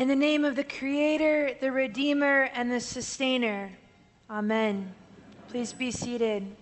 In the name of the Creator, the Redeemer, and the Sustainer. Amen. Please be seated.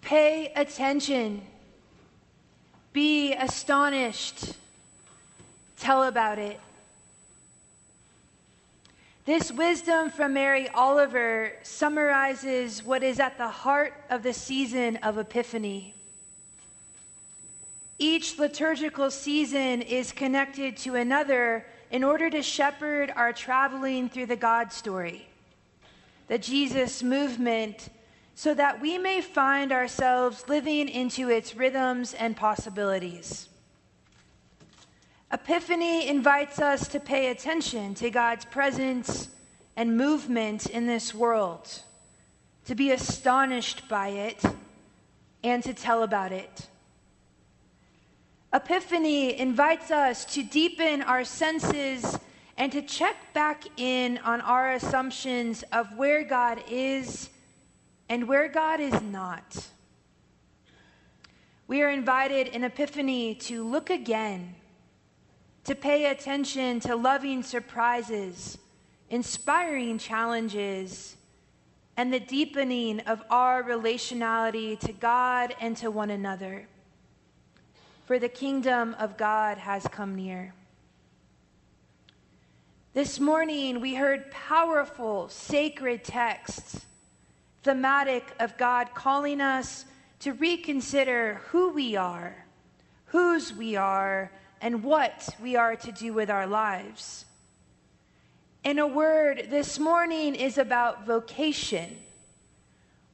Pay attention. Be astonished. Tell about it. This wisdom from Mary Oliver summarizes what is at the heart of the season of Epiphany. Each liturgical season is connected to another in order to shepherd our traveling through the God story, the Jesus movement, so that we may find ourselves living into its rhythms and possibilities. Epiphany invites us to pay attention to God's presence and movement in this world, to be astonished by it, and to tell about it. Epiphany invites us to deepen our senses and to check back in on our assumptions of where God is and where God is not. We are invited in Epiphany to look again to pay attention to loving surprises, inspiring challenges, and the deepening of our relationality to God and to one another. For the kingdom of God has come near. This morning, we heard powerful, sacred texts, thematic of God calling us to reconsider who we are, whose we are, and what we are to do with our lives. In a word, this morning is about vocation,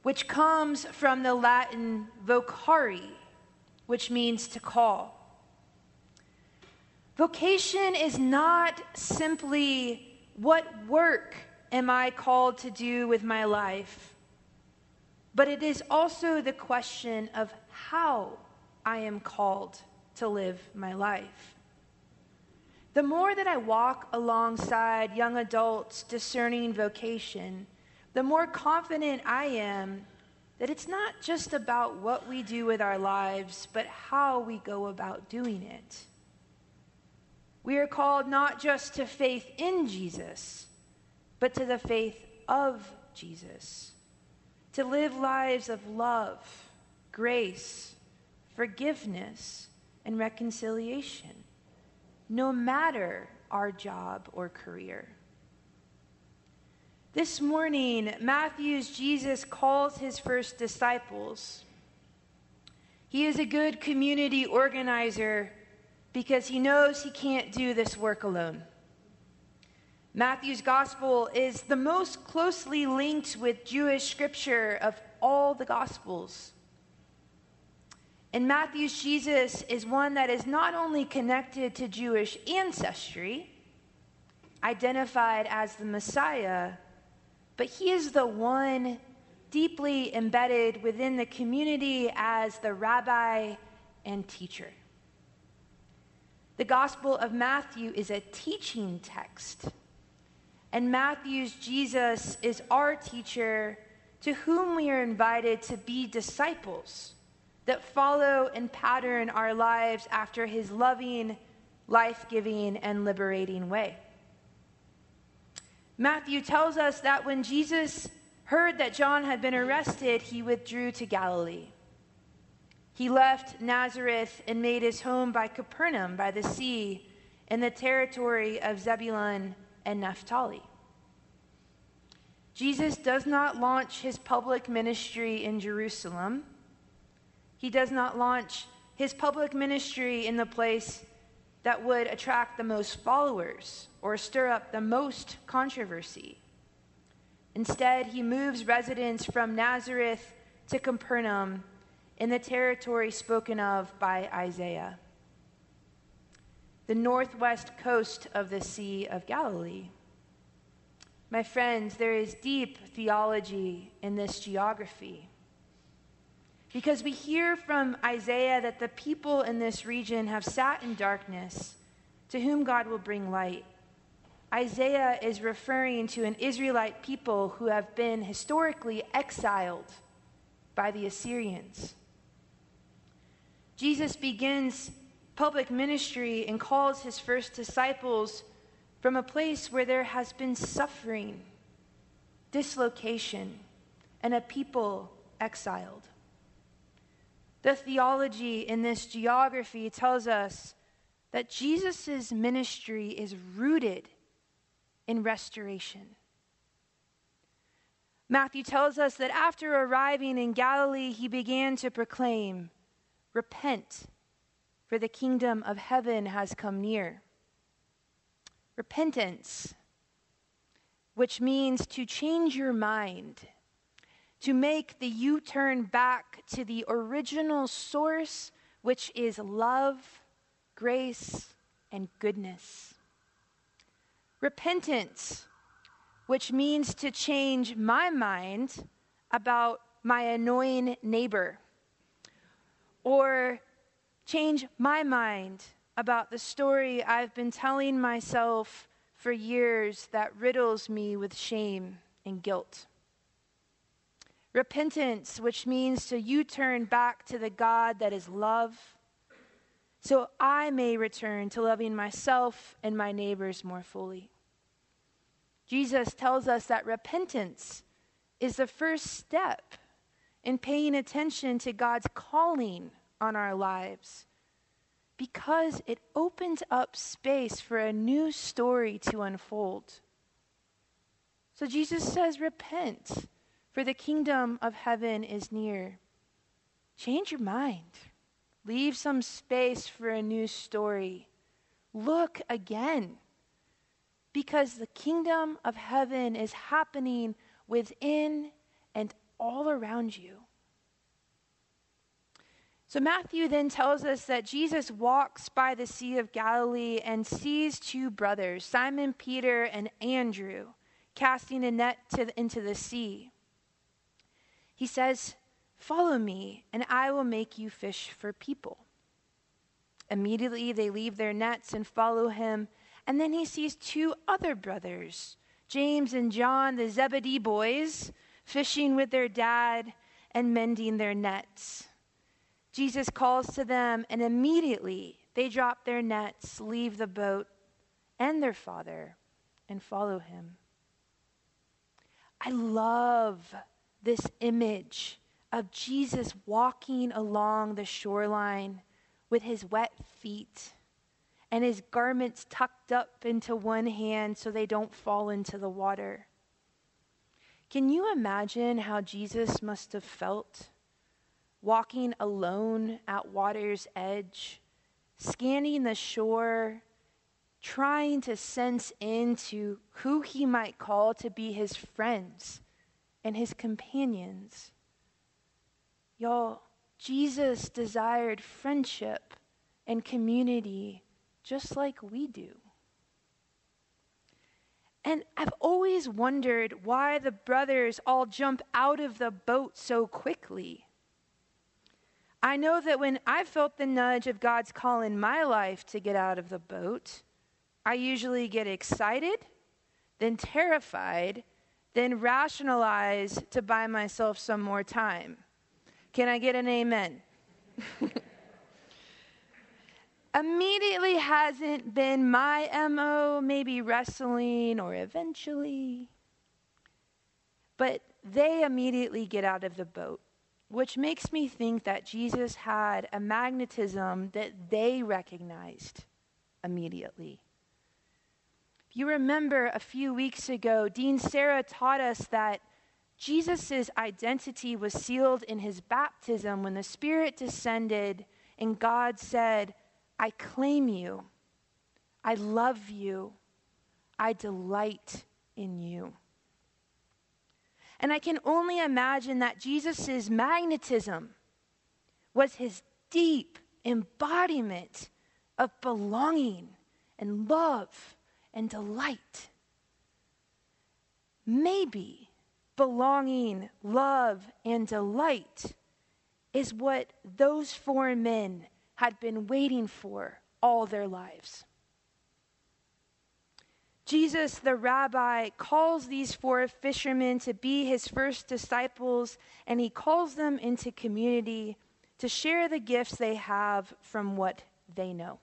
which comes from the Latin vocari, which means to call. Vocation is not simply what work am I called to do with my life, but it is also the question of how I am called to live my life. The more that I walk alongside young adults discerning vocation, the more confident I am that it's not just about what we do with our lives, but how we go about doing it. We are called not just to faith in Jesus, but to the faith of Jesus, to live lives of love, grace, forgiveness, and reconciliation, no matter our job or career. This morning, Matthew's Jesus calls his first disciples. He is a good community organizer because he knows he can't do this work alone. Matthew's gospel is the most closely linked with Jewish scripture of all the gospels. And Matthew's Jesus is one that is not only connected to Jewish ancestry, identified as the Messiah, but he is the one deeply embedded within the community as the rabbi and teacher. The Gospel of Matthew is a teaching text, and Matthew's Jesus is our teacher to whom we are invited to be disciples that follow and pattern our lives after his loving, life giving, and liberating way. Matthew tells us that when Jesus heard that John had been arrested, he withdrew to Galilee. He left Nazareth and made his home by Capernaum by the sea in the territory of Zebulun and Naphtali. Jesus does not launch his public ministry in Jerusalem he does not launch his public ministry in the place that would attract the most followers or stir up the most controversy. Instead, he moves residence from Nazareth to Capernaum in the territory spoken of by Isaiah, the northwest coast of the Sea of Galilee. My friends, there is deep theology in this geography. Because we hear from Isaiah that the people in this region have sat in darkness, to whom God will bring light. Isaiah is referring to an Israelite people who have been historically exiled by the Assyrians. Jesus begins public ministry and calls his first disciples from a place where there has been suffering, dislocation, and a people exiled. The theology in this geography tells us that Jesus' ministry is rooted in restoration. Matthew tells us that after arriving in Galilee, he began to proclaim, Repent, for the kingdom of heaven has come near. Repentance, which means to change your mind, to make the U turn back to the original source, which is love, grace, and goodness. Repentance, which means to change my mind about my annoying neighbor or change my mind about the story I've been telling myself for years that riddles me with shame and guilt. Repentance, which means to U turn back to the God that is love, so I may return to loving myself and my neighbors more fully. Jesus tells us that repentance is the first step in paying attention to God's calling on our lives because it opens up space for a new story to unfold. So Jesus says, Repent, for the kingdom of heaven is near. Change your mind, leave some space for a new story. Look again, because the kingdom of heaven is happening within and all around you. So, Matthew then tells us that Jesus walks by the Sea of Galilee and sees two brothers, Simon Peter and Andrew, casting a net to, into the sea. He says, Follow me, and I will make you fish for people. Immediately they leave their nets and follow him, and then he sees two other brothers, James and John, the Zebedee boys, fishing with their dad and mending their nets. Jesus calls to them, and immediately they drop their nets, leave the boat and their father, and follow him. I love this image of Jesus walking along the shoreline with his wet feet and his garments tucked up into one hand so they don't fall into the water. Can you imagine how Jesus must have felt? walking alone at water's edge, scanning the shore, trying to sense into who he might call to be his friends and his companions. Y'all, Jesus desired friendship and community just like we do. And I've always wondered why the brothers all jump out of the boat so quickly. I know that when I felt the nudge of God's call in my life to get out of the boat, I usually get excited, then terrified, then rationalize to buy myself some more time. Can I get an amen? Immediately hasn't been my MO, maybe wrestling or eventually. But they immediately get out of the boat which makes me think that Jesus had a magnetism that they recognized immediately. You remember a few weeks ago, Dean Sarah taught us that Jesus' identity was sealed in his baptism when the Spirit descended and God said, I claim you, I love you, I delight in you. And I can only imagine that Jesus' magnetism was his deep embodiment of belonging and love and delight. Maybe belonging, love, and delight is what those four men had been waiting for all their lives. Jesus, the rabbi, calls these four fishermen to be his first disciples, and he calls them into community to share the gifts they have from what they know.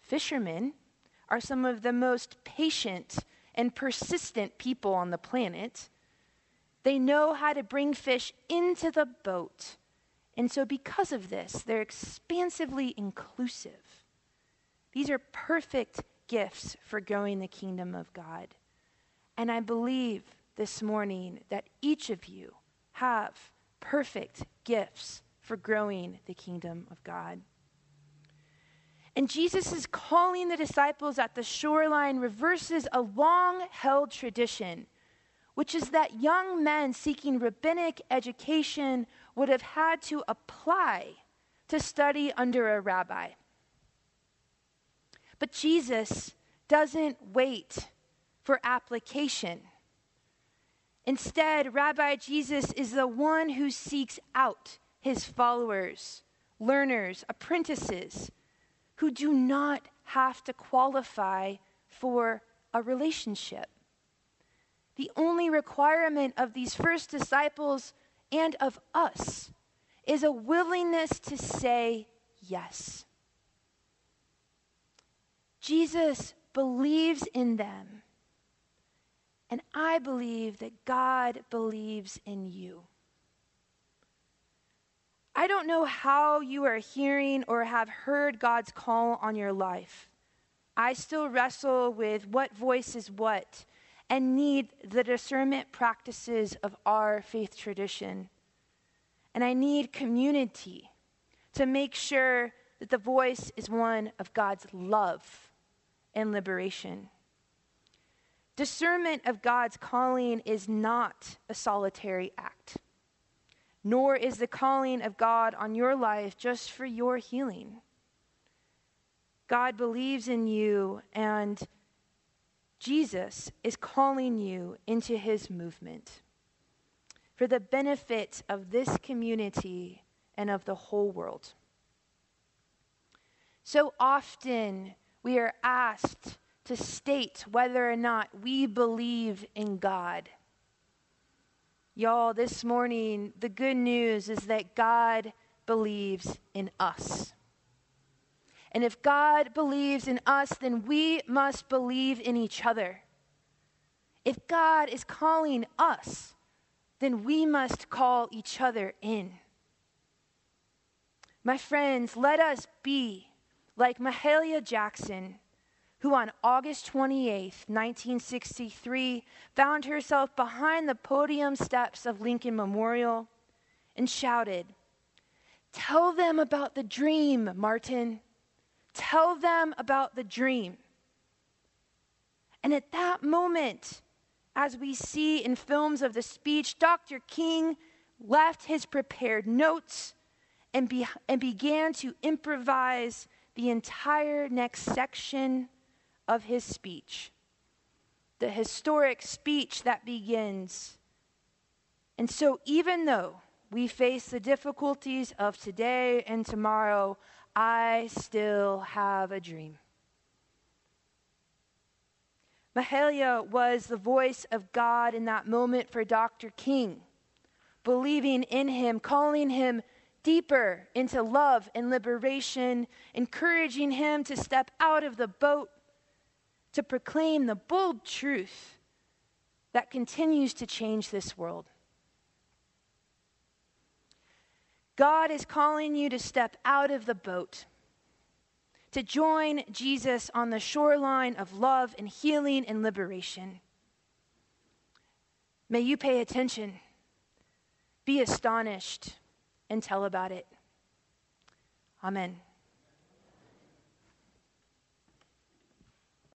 Fishermen are some of the most patient and persistent people on the planet. They know how to bring fish into the boat. And so, because of this, they're expansively inclusive. These are perfect gifts for growing the kingdom of God. And I believe this morning that each of you have perfect gifts for growing the kingdom of God. And Jesus is calling the disciples at the shoreline reverses a long held tradition, which is that young men seeking rabbinic education would have had to apply to study under a rabbi. But Jesus doesn't wait for application. Instead, Rabbi Jesus is the one who seeks out his followers, learners, apprentices who do not have to qualify for a relationship. The only requirement of these first disciples and of us is a willingness to say yes. Jesus believes in them. And I believe that God believes in you. I don't know how you are hearing or have heard God's call on your life. I still wrestle with what voice is what and need the discernment practices of our faith tradition. And I need community to make sure that the voice is one of God's love and liberation. Discernment of God's calling is not a solitary act, nor is the calling of God on your life just for your healing. God believes in you, and Jesus is calling you into his movement for the benefit of this community and of the whole world. So often, we are asked to state whether or not we believe in God. Y'all, this morning, the good news is that God believes in us. And if God believes in us, then we must believe in each other. If God is calling us, then we must call each other in. My friends, let us be like Mahalia Jackson, who on August 28, 1963, found herself behind the podium steps of Lincoln Memorial and shouted, Tell them about the dream, Martin. Tell them about the dream. And at that moment, as we see in films of the speech, Dr. King left his prepared notes and, be, and began to improvise the entire next section of his speech. The historic speech that begins. And so, even though we face the difficulties of today and tomorrow, I still have a dream. Mahalia was the voice of God in that moment for Dr. King, believing in him, calling him deeper into love and liberation, encouraging him to step out of the boat to proclaim the bold truth that continues to change this world. God is calling you to step out of the boat, to join Jesus on the shoreline of love and healing and liberation. May you pay attention, be astonished and tell about it. Amen.